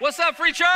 What's up, Free Church?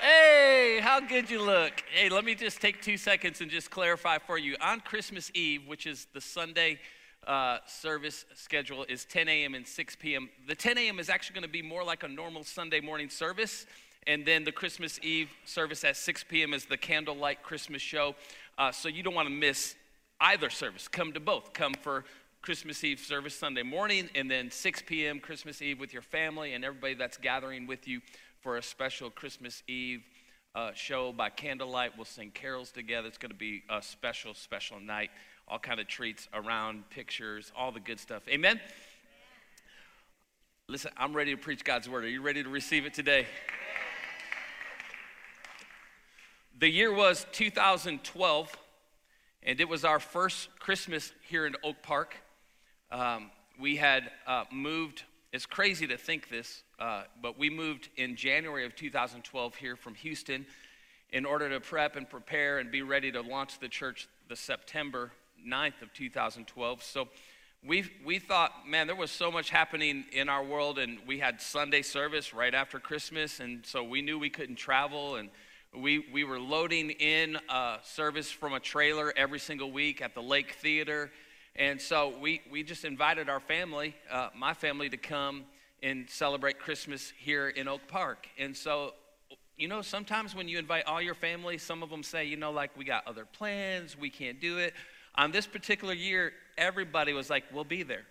Hey, how good you look. Hey, let me just take two seconds and just clarify for you. On Christmas Eve, which is the Sunday uh, service schedule, is 10 a.m. and 6 p.m. The 10 a.m. is actually going to be more like a normal Sunday morning service. And then the Christmas Eve service at 6 p.m. is the candlelight Christmas show. Uh, so you don't want to miss either service. Come to both. Come for Christmas Eve service Sunday morning, and then 6 p.m. Christmas Eve with your family and everybody that's gathering with you for a special Christmas Eve uh, show by candlelight. We'll sing carols together. It's going to be a special, special night. All kind of treats around, pictures, all the good stuff. Amen. Listen, I'm ready to preach God's word. Are you ready to receive it today? The year was 2012, and it was our first Christmas here in Oak Park. Um, we had uh, moved, it's crazy to think this, uh, but we moved in January of 2012 here from Houston in order to prep and prepare and be ready to launch the church the September 9th of 2012. So we, we thought, man, there was so much happening in our world, and we had Sunday service right after Christmas, and so we knew we couldn't travel and we, we were loading in a service from a trailer every single week at the Lake Theater. And so we, we just invited our family, uh, my family, to come and celebrate Christmas here in Oak Park. And so, you know, sometimes when you invite all your family, some of them say, you know, like, we got other plans, we can't do it. On this particular year, everybody was like, we'll be there,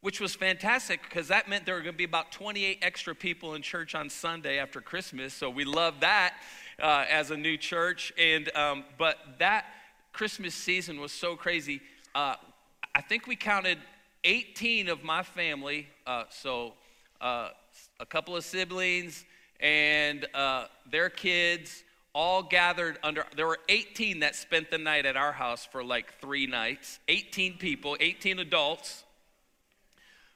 which was fantastic because that meant there were going to be about 28 extra people in church on Sunday after Christmas. So we love that uh, as a new church. And um, but that Christmas season was so crazy. Uh, I think we counted 18 of my family. Uh, so uh, a couple of siblings and uh, their kids all gathered under there were 18 that spent the night at our house for like three nights 18 people 18 adults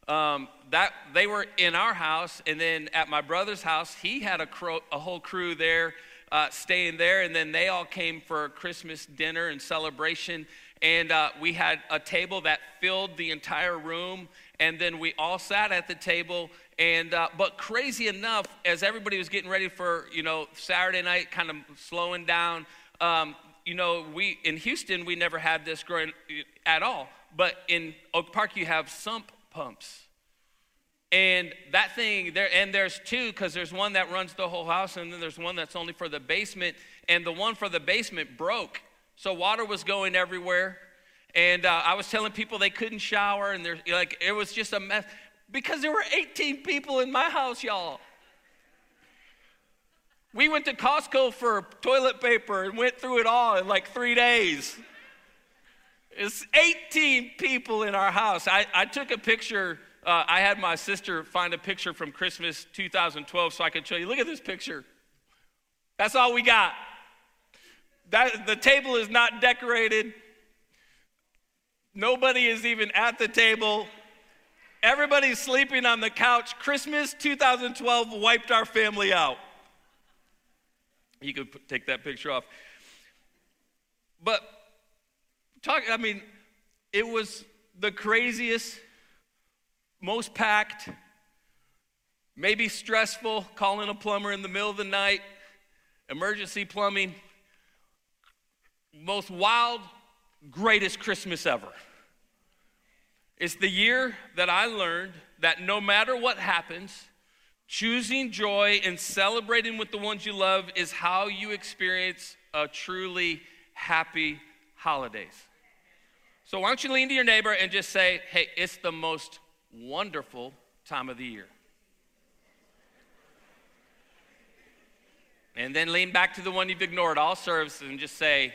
um, that they were in our house and then at my brother's house he had a, cro- a whole crew there uh, staying there. And then they all came for Christmas dinner and celebration. And uh, we had a table that filled the entire room. And then we all sat at the table. And uh, but crazy enough, as everybody was getting ready for you know Saturday night, kind of slowing down. Um, you know, we in Houston we never had this growing at all. But in Oak Park, you have sump pumps. And that thing there, and there's two because there's one that runs the whole house, and then there's one that's only for the basement. And the one for the basement broke, so water was going everywhere. And uh, I was telling people they couldn't shower, and there's like it was just a mess because there were 18 people in my house, y'all. We went to Costco for toilet paper and went through it all in like three days. It's 18 people in our house. I, I took a picture uh, I had my sister find a picture from Christmas 2012 so I could show you. Look at this picture. That's all we got. That, the table is not decorated. Nobody is even at the table. Everybody's sleeping on the couch. Christmas 2012 wiped our family out. You could take that picture off. But talk, I mean, it was the craziest most packed, maybe stressful, calling a plumber in the middle of the night, emergency plumbing, most wild, greatest Christmas ever. It's the year that I learned that no matter what happens, choosing joy and celebrating with the ones you love is how you experience a truly happy holidays. So why don't you lean to your neighbor and just say, hey, it's the most wonderful time of the year. And then lean back to the one you've ignored all services and just say,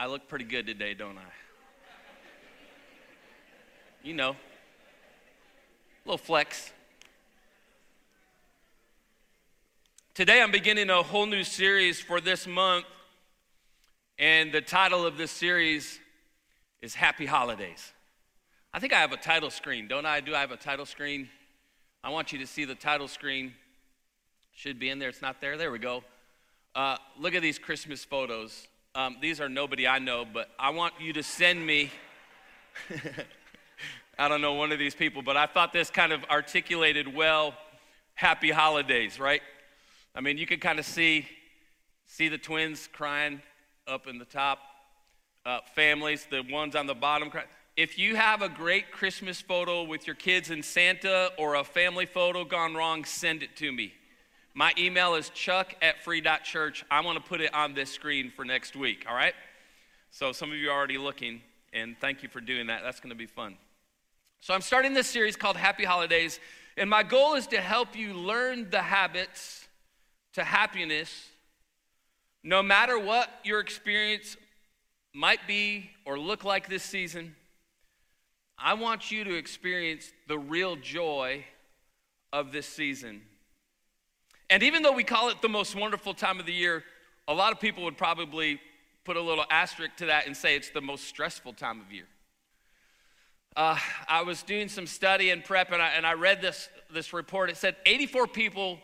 I look pretty good today, don't I? You know, a little flex. Today I'm beginning a whole new series for this month, and the title of this series is Happy Holidays. I think I have a title screen, don't I? Do I have a title screen? I want you to see the title screen. Should be in there. It's not there. There we go. Uh, look at these Christmas photos. Um, these are nobody I know, but I want you to send me. I don't know one of these people, but I thought this kind of articulated well happy holidays, right? I mean, you can kind of see see the twins crying up in the top, uh, families, the ones on the bottom crying. If you have a great Christmas photo with your kids and Santa or a family photo gone wrong, send it to me. My email is chuck at free.church. I want to put it on this screen for next week, all right? So some of you are already looking, and thank you for doing that. That's going to be fun. So I'm starting this series called Happy Holidays, and my goal is to help you learn the habits to happiness no matter what your experience might be or look like this season. I want you to experience the real joy of this season. And even though we call it the most wonderful time of the year, a lot of people would probably put a little asterisk to that and say it's the most stressful time of year. Uh, I was doing some study and prep, and I, and I read this, this report. It said 84 people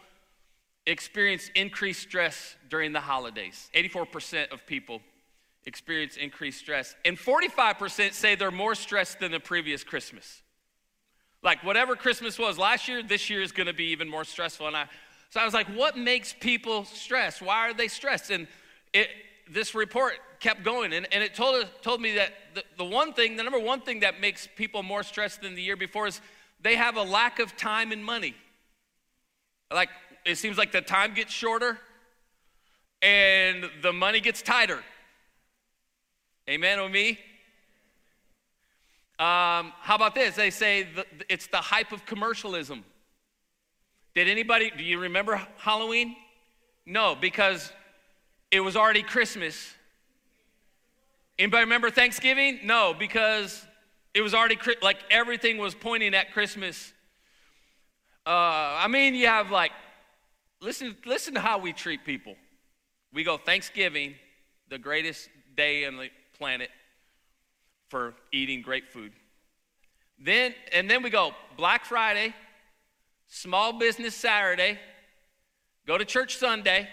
experience increased stress during the holidays. 84% of people experience increased stress. And 45% say they're more stressed than the previous Christmas. Like whatever Christmas was last year, this year is going to be even more stressful. And I, so I was like, what makes people stressed? Why are they stressed? And it, this report kept going, and, and it told, told me that the, the one thing, the number one thing that makes people more stressed than the year before is they have a lack of time and money. Like, it seems like the time gets shorter and the money gets tighter. Amen with me? Um, how about this? They say the, it's the hype of commercialism. Did anybody, do you remember Halloween? No, because it was already Christmas. Anybody remember Thanksgiving? No, because it was already, like everything was pointing at Christmas. Uh, I mean, you have like, listen, listen to how we treat people. We go Thanksgiving, the greatest day in the planet for eating great food. Then, and then we go Black Friday, Small Business Saturday, go to church Sunday,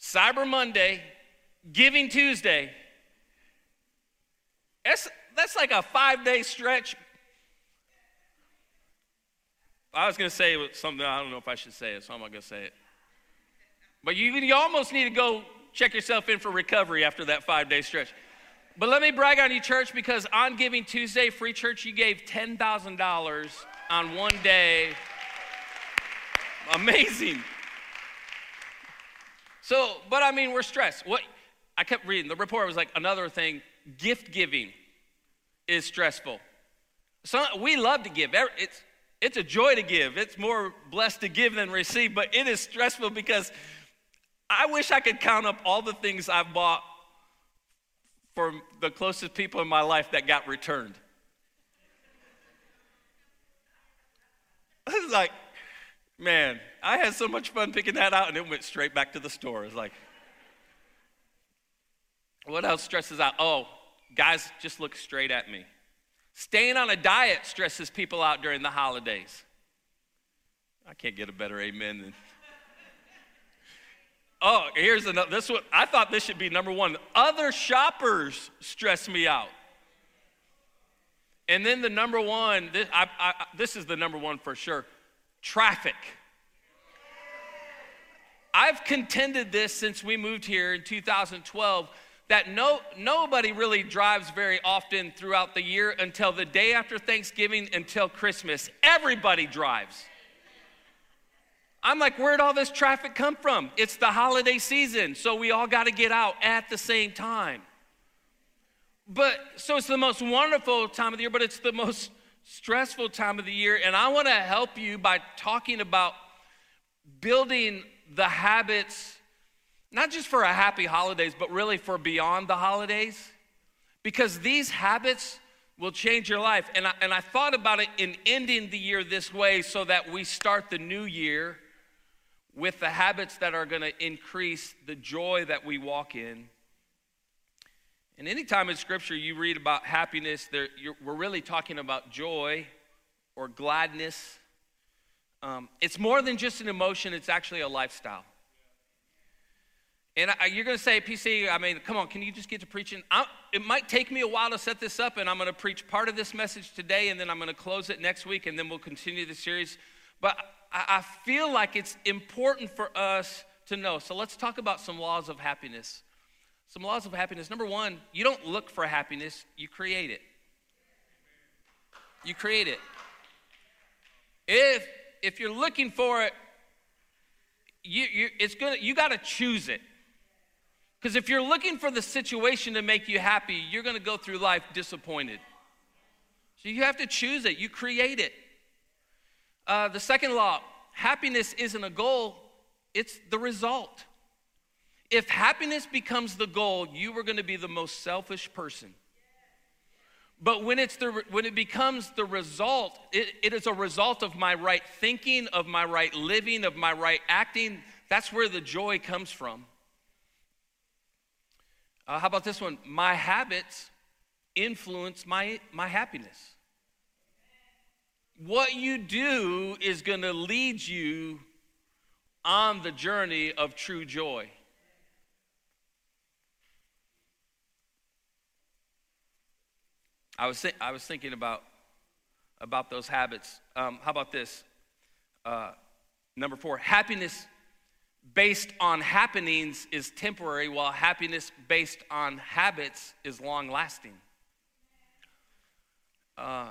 Cyber Monday, Giving Tuesday. That's, that's like a five day stretch. I was going to say something, I don't know if I should say it, so I'm not going to say it. But you, you almost need to go check yourself in for recovery after that five day stretch. But let me brag on you, church, because on Giving Tuesday, Free Church, you gave $10,000 on one day. Amazing. So, but I mean, we're stressed. What I kept reading, the report was like another thing gift giving is stressful. So we love to give. It's, it's a joy to give. It's more blessed to give than receive, but it is stressful because I wish I could count up all the things I've bought for the closest people in my life that got returned. I was like, man, I had so much fun picking that out, and it went straight back to the store. It's like, what else stresses out? Oh, guys, just look straight at me. Staying on a diet stresses people out during the holidays. I can't get a better amen than. Oh, here's another. This one, I thought this should be number one. Other shoppers stress me out. And then the number one, this, I, I, this is the number one for sure traffic. I've contended this since we moved here in 2012 that no, nobody really drives very often throughout the year until the day after Thanksgiving until Christmas. Everybody drives. I'm like, where'd all this traffic come from? It's the holiday season, so we all got to get out at the same time. But so it's the most wonderful time of the year, but it's the most stressful time of the year. And I want to help you by talking about building the habits, not just for a happy holidays, but really for beyond the holidays. Because these habits will change your life. And I, and I thought about it in ending the year this way so that we start the new year with the habits that are going to increase the joy that we walk in. And anytime in Scripture you read about happiness, we're really talking about joy or gladness. Um, it's more than just an emotion, it's actually a lifestyle. And I, you're going to say, PC, I mean, come on, can you just get to preaching? i it might take me a while to set this up, and I'm going to preach part of this message today, and then I'm going to close it next week, and then we'll continue the series. But I feel like it's important for us to know. So let's talk about some laws of happiness. Some laws of happiness. Number one, you don't look for happiness, you create it. You create it. If if you're looking for it, you, you it's gonna you got to choose it. Because if you're looking for the situation to make you happy, you're to go through life disappointed. So you have to choose it. You create it. Uh, the second law: happiness isn't a goal; it's the result. If happiness becomes the goal, you are going to be the most selfish person. But when, it's the, when it becomes the result, it, it is a result of my right thinking, of my right living, of my right acting. That's where the joy comes from. Uh, how about this one? My habits influence my, my happiness. What you do is going to lead you on the journey of true joy. I was, th- I was thinking about, about those habits. Um, how about this? Uh, number four, happiness based on happenings is temporary, while happiness based on habits is long lasting. Uh,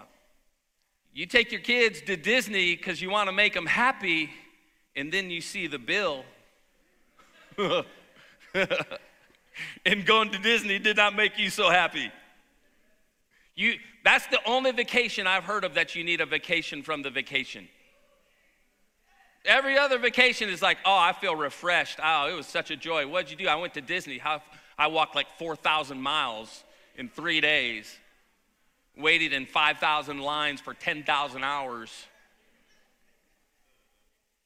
you take your kids to Disney because you want to make them happy, and then you see the bill. and going to Disney did not make you so happy. You, that's the only vacation I've heard of that you need a vacation from the vacation. Every other vacation is like, oh, I feel refreshed. Oh, it was such a joy. What'd you do? I went to Disney. How, I walked like 4,000 miles in three days, waited in 5,000 lines for 10,000 hours.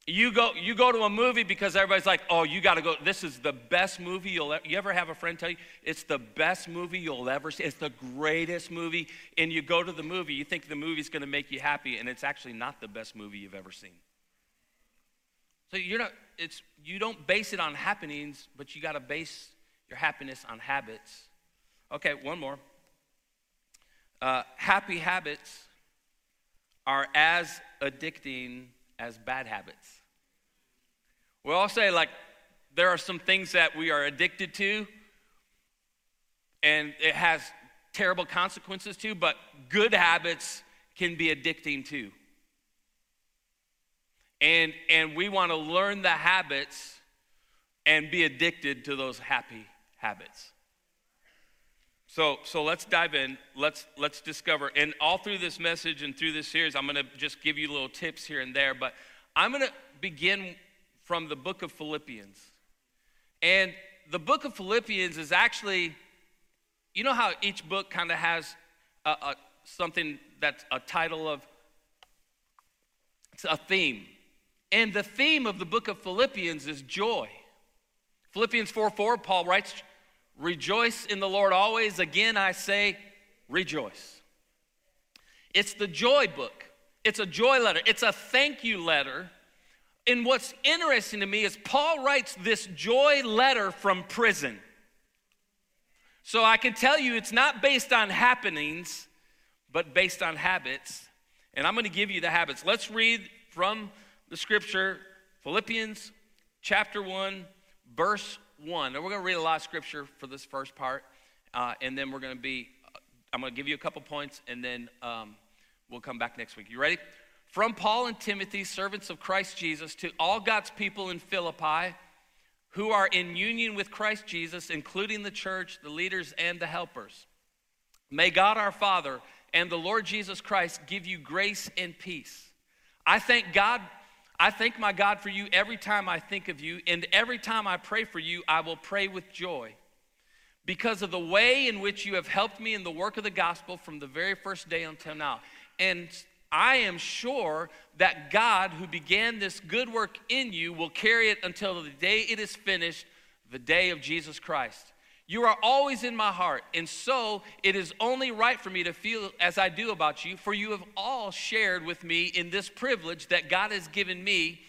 You go, you go to a movie because everybody's like, oh, you got to go. This is the best movie you'll ever. You ever have a friend tell you it's the best movie you'll ever see? It's the greatest movie. And you go to the movie, you think the movie's going to make you happy, and it's actually not the best movie you've ever seen. So you're not. It's you don't base it on happenings, but you got to base your happiness on habits. Okay, one more. Uh, happy habits are as addicting as bad habits. We all say, like, there are some things that we are addicted to, and it has terrible consequences too, but good habits can be addicting too. And, and we want to learn the habits and be addicted to those happy habits. So, so let's dive in. Let's, let's discover. And all through this message and through this series, I'm going to just give you little tips here and there. But I'm going to begin from the book of Philippians. And the book of Philippians is actually, you know how each book kind of has a, a, something that's a title of, it's a theme. And the theme of the book of Philippians is joy. Philippians 4 4, Paul writes, Rejoice in the Lord always. Again, I say, rejoice. It's the joy book. It's a joy letter. It's a thank you letter. And what's interesting to me is Paul writes this joy letter from prison. So I can tell you it's not based on happenings, but based on habits. And I'm going to give you the habits. Let's read from the scripture, Philippians chapter 1, verse 1. And we're going to read a lot of scripture for this first part. Uh, and then we're going to be, I'm going to give you a couple points, and then um, we'll come back next week. You ready? From Paul and Timothy, servants of Christ Jesus, to all God's people in Philippi who are in union with Christ Jesus, including the church, the leaders, and the helpers. May God our Father and the Lord Jesus Christ give you grace and peace. I thank God I thank my God for you every time I think of you, and every time I pray for you, I will pray with joy because of the way in which you have helped me in the work of the gospel from the very first day until now. And I am sure that God, who began this good work in you, will carry it until the day it is finished, the day of Jesus Christ. You are always in my heart, and so it is only right for me to feel as I do about you, for you have all shared with me in this privilege that God has given me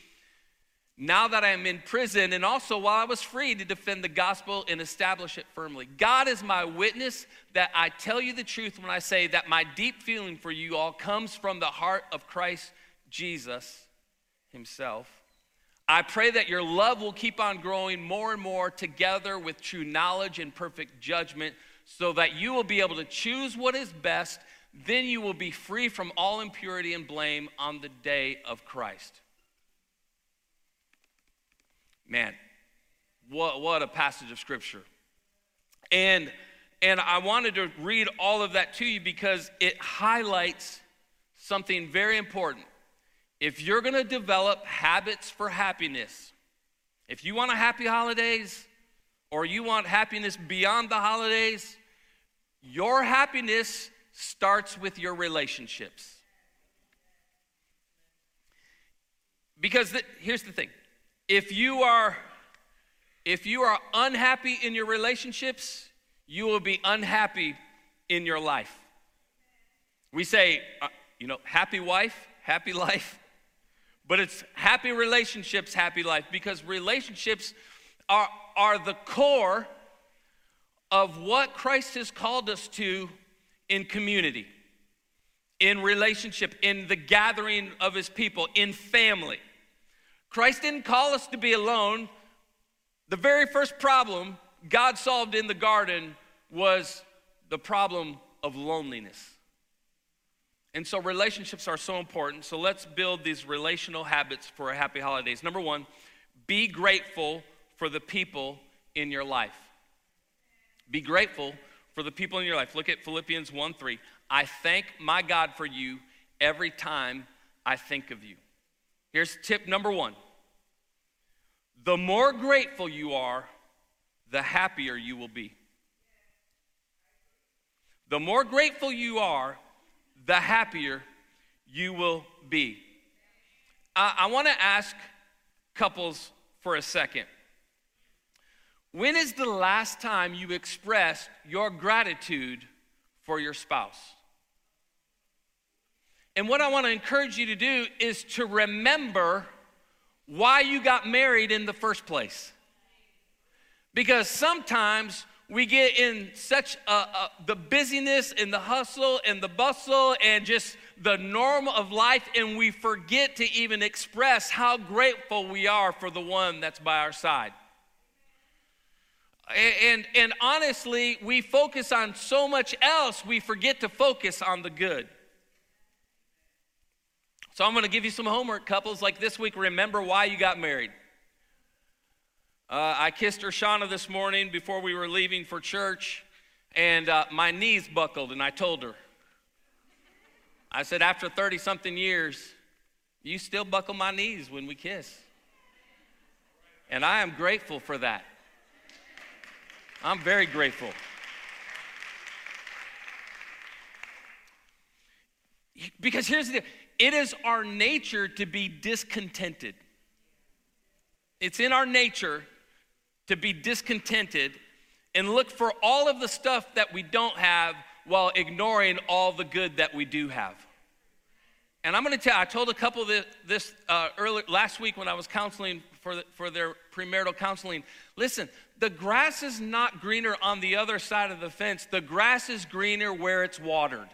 now that I am in prison, and also while I was free to defend the gospel and establish it firmly. God is my witness that I tell you the truth when I say that my deep feeling for you all comes from the heart of Christ Jesus himself. I pray that your love will keep on growing more and more together with true knowledge and perfect judgment so that you will be able to choose what is best. Then you will be free from all impurity and blame on the day of Christ. Man, what, what a passage of scripture. And, and I wanted to read all of that to you because it highlights something very important. If you're going to develop habits for happiness, if you want a happy holidays or you want happiness beyond the holidays, your happiness starts with your relationships. Because the, here's the thing if you are if you are unhappy in your relationships you will be unhappy in your life we say uh, you know happy wife happy life but it's happy relationships happy life because relationships are, are the core of what christ has called us to in community in relationship in the gathering of his people in family Christ didn't call us to be alone. The very first problem God solved in the garden was the problem of loneliness. And so relationships are so important. So let's build these relational habits for a happy holidays. Number one, be grateful for the people in your life. Be grateful for the people in your life. Look at Philippians 1 3. I thank my God for you every time I think of you. Here's tip number one the more grateful you are, the happier you will be. The more grateful you are, the happier you will be. I, I want to ask couples for a second. When is the last time you expressed your gratitude for your spouse? And what I want to encourage you to do is to remember why you got married in the first place. Because sometimes we get in such a, a, the busyness and the hustle and the bustle and just the norm of life, and we forget to even express how grateful we are for the one that's by our side. And, and, and honestly, we focus on so much else, we forget to focus on the good. So I'm going to give you some homework, couples. Like this week, remember why you got married. Uh, I kissed Urshana this morning before we were leaving for church, and uh, my knees buckled, and I told her. I said, after 30 something years, you still buckle my knees when we kiss. And I am grateful for that. I'm very grateful. Because here's the it is our nature to be discontented. It's in our nature to be discontented and look for all of the stuff that we don't have while ignoring all the good that we do have. And I'm going to tell. I told a couple this, this uh, early last week when I was counseling for the, for their premarital counseling. Listen, the grass is not greener on the other side of the fence. The grass is greener where it's watered.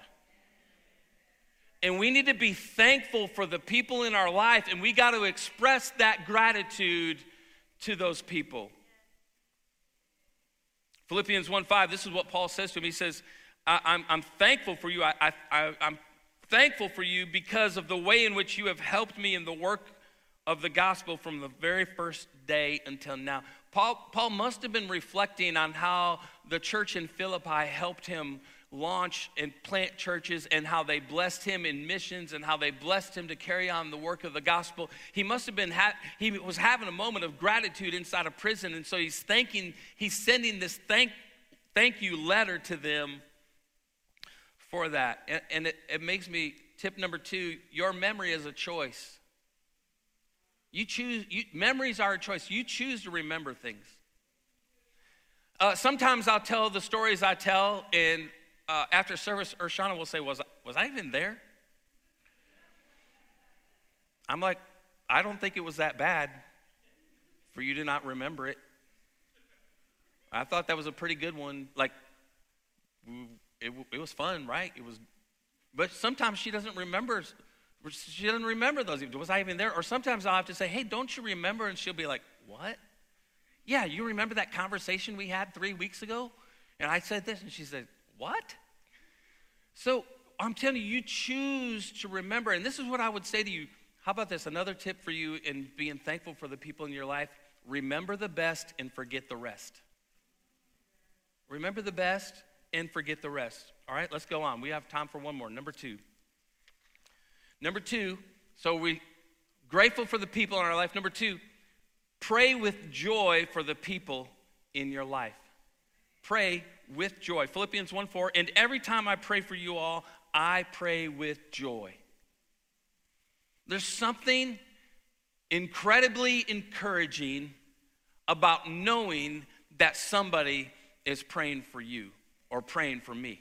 And we need to be thankful for the people in our life, and we got to express that gratitude to those people. Philippians 1 5, this is what Paul says to him. He says, I, am thankful for you. I, I, I'm thankful for you because of the way in which you have helped me in the work of the gospel from the very first day until now. Paul, Paul must have been reflecting on how the church in Philippi helped him launch and plant churches and how they blessed him in missions and how they blessed him to carry on the work of the gospel. He must have been, ha- he was having a moment of gratitude inside of prison. And so he's thanking, he's sending this thank, thank you letter to them for that. And, and it, it makes me, tip number two, your memory is a choice. You choose, you, memories are a choice. You choose to remember things. Uh, sometimes I'll tell the stories I tell, and uh, after service, Urshana will say, was, was I even there? I'm like, I don't think it was that bad for you to not remember it. I thought that was a pretty good one. Like, it, it was fun, right? It was, but sometimes she doesn't remember She doesn't remember those. Was I even there? Or sometimes I'll have to say, hey, don't you remember? And she'll be like, what? Yeah, you remember that conversation we had three weeks ago? And I said this, and she said, what? So I'm telling you, you choose to remember. And this is what I would say to you. How about this? Another tip for you in being thankful for the people in your life remember the best and forget the rest. Remember the best and forget the rest. All right, let's go on. We have time for one more. Number two. Number two, so we grateful for the people in our life. Number two, pray with joy for the people in your life. Pray with joy. Philippians 1 4, and every time I pray for you all, I pray with joy. There's something incredibly encouraging about knowing that somebody is praying for you or praying for me.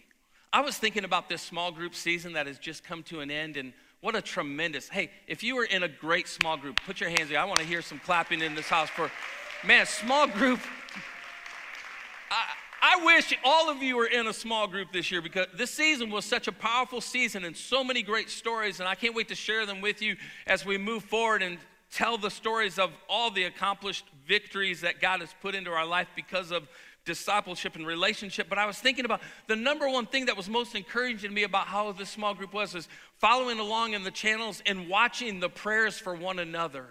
I was thinking about this small group season that has just come to an end, and what a tremendous. Hey, if you were in a great small group, put your hands there. I want to hear some clapping in this house for, man, small group. I, wish all of you were in a small group this year because this season was such a powerful season and so many great stories, and I can't wait to share them with you as we move forward and tell the stories of all the accomplished victories that God has put into our life because of discipleship and relationship. But I was thinking about the number one thing that was most encouraging to me about how this small group was is following along in the channels and watching the prayers for one another.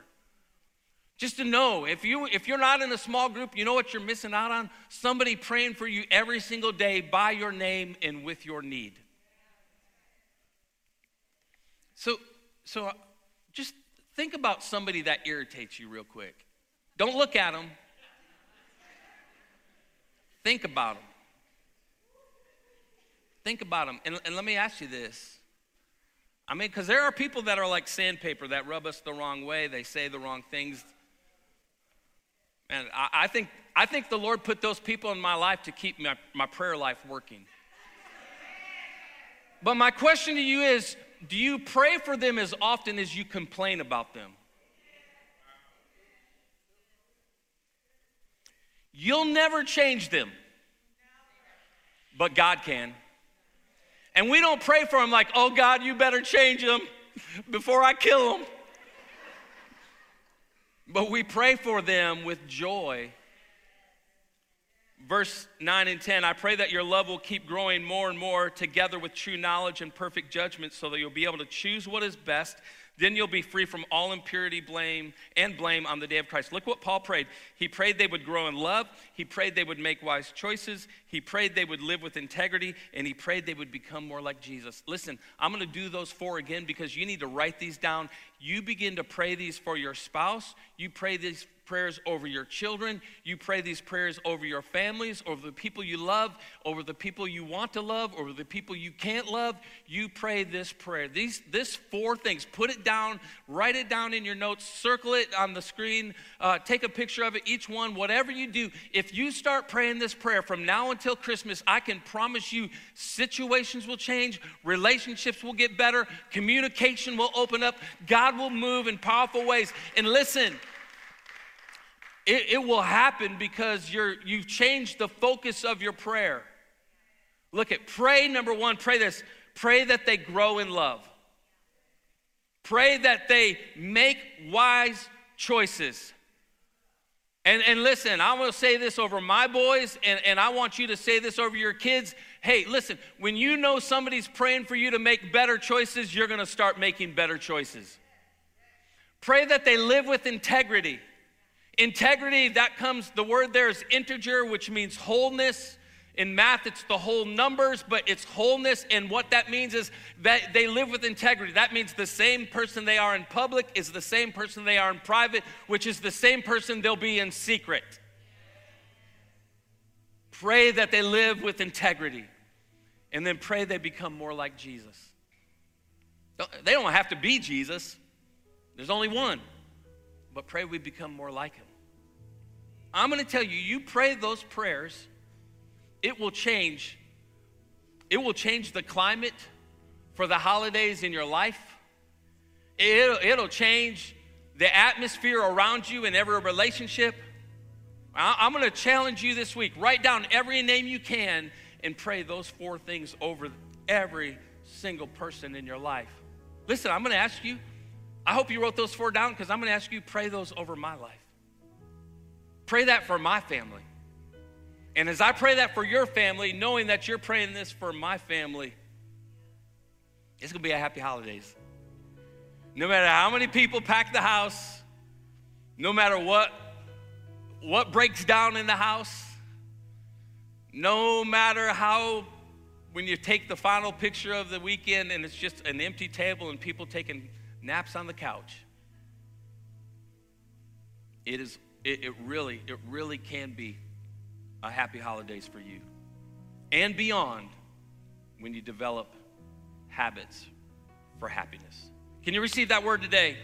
Just to know, if, you, if you're not in a small group, you know what you're missing out on? Somebody praying for you every single day by your name and with your need. So, so uh, just think about somebody that irritates you real quick. Don't look at them. Think about them. Think about them. And, and let me ask you this I mean, because there are people that are like sandpaper that rub us the wrong way, they say the wrong things. And I, I, think, I think the Lord put those people in my life to keep my, my prayer life working. But my question to you is do you pray for them as often as you complain about them? You'll never change them, but God can. And we don't pray for them like, oh God, you better change them before I kill them. But we pray for them with joy. Verse 9 and 10 I pray that your love will keep growing more and more together with true knowledge and perfect judgment so that you'll be able to choose what is best then you'll be free from all impurity, blame, and blame on the day of Christ. Look what Paul prayed. He prayed they would grow in love. He prayed they would make wise choices. He prayed they would live with integrity. And he prayed they would become more like Jesus. Listen, I'm going to do those four again because you need to write these down. You begin to pray these for your spouse. You pray these prayers over your children. You pray these prayers over your families, over the people you love, over the people you want to love, over the people you can't love. You pray this prayer. These this four things. Put it down, write it down in your notes, circle it on the screen, uh, take a picture of it, each one, whatever you do. If you start praying this prayer from now until Christmas, I can promise you situations will change, relationships will get better, communication will open up, God will move in powerful ways. And listen, it, it will happen because you're, you've changed the focus of your prayer. Look at pray, number one, pray this pray that they grow in love. Pray that they make wise choices. And, and listen, I want to say this over my boys, and, and I want you to say this over your kids. Hey, listen, when you know somebody's praying for you to make better choices, you're going to start making better choices. Pray that they live with integrity. Integrity, that comes, the word there is integer, which means wholeness. In math, it's the whole numbers, but it's wholeness. And what that means is that they live with integrity. That means the same person they are in public is the same person they are in private, which is the same person they'll be in secret. Pray that they live with integrity. And then pray they become more like Jesus. They don't have to be Jesus, there's only one. But pray we become more like him. I'm going to tell you, you pray those prayers, it will change. It will change the climate for the holidays in your life. It'll, it'll change the atmosphere around you in every relationship. I'm going to challenge you this week. Write down every name you can and pray those four things over every single person in your life. Listen, I'm going to ask you, I hope you wrote those four down because I'm going to ask you pray those over my life. Pray that for my family. And as I pray that for your family, knowing that you're praying this for my family, it's going to be a happy holidays. No matter how many people pack the house, no matter what what breaks down in the house, no matter how when you take the final picture of the weekend and it's just an empty table and people taking naps on the couch. It is it, it really it really can be a happy holidays for you and beyond when you develop habits for happiness. Can you receive that word today?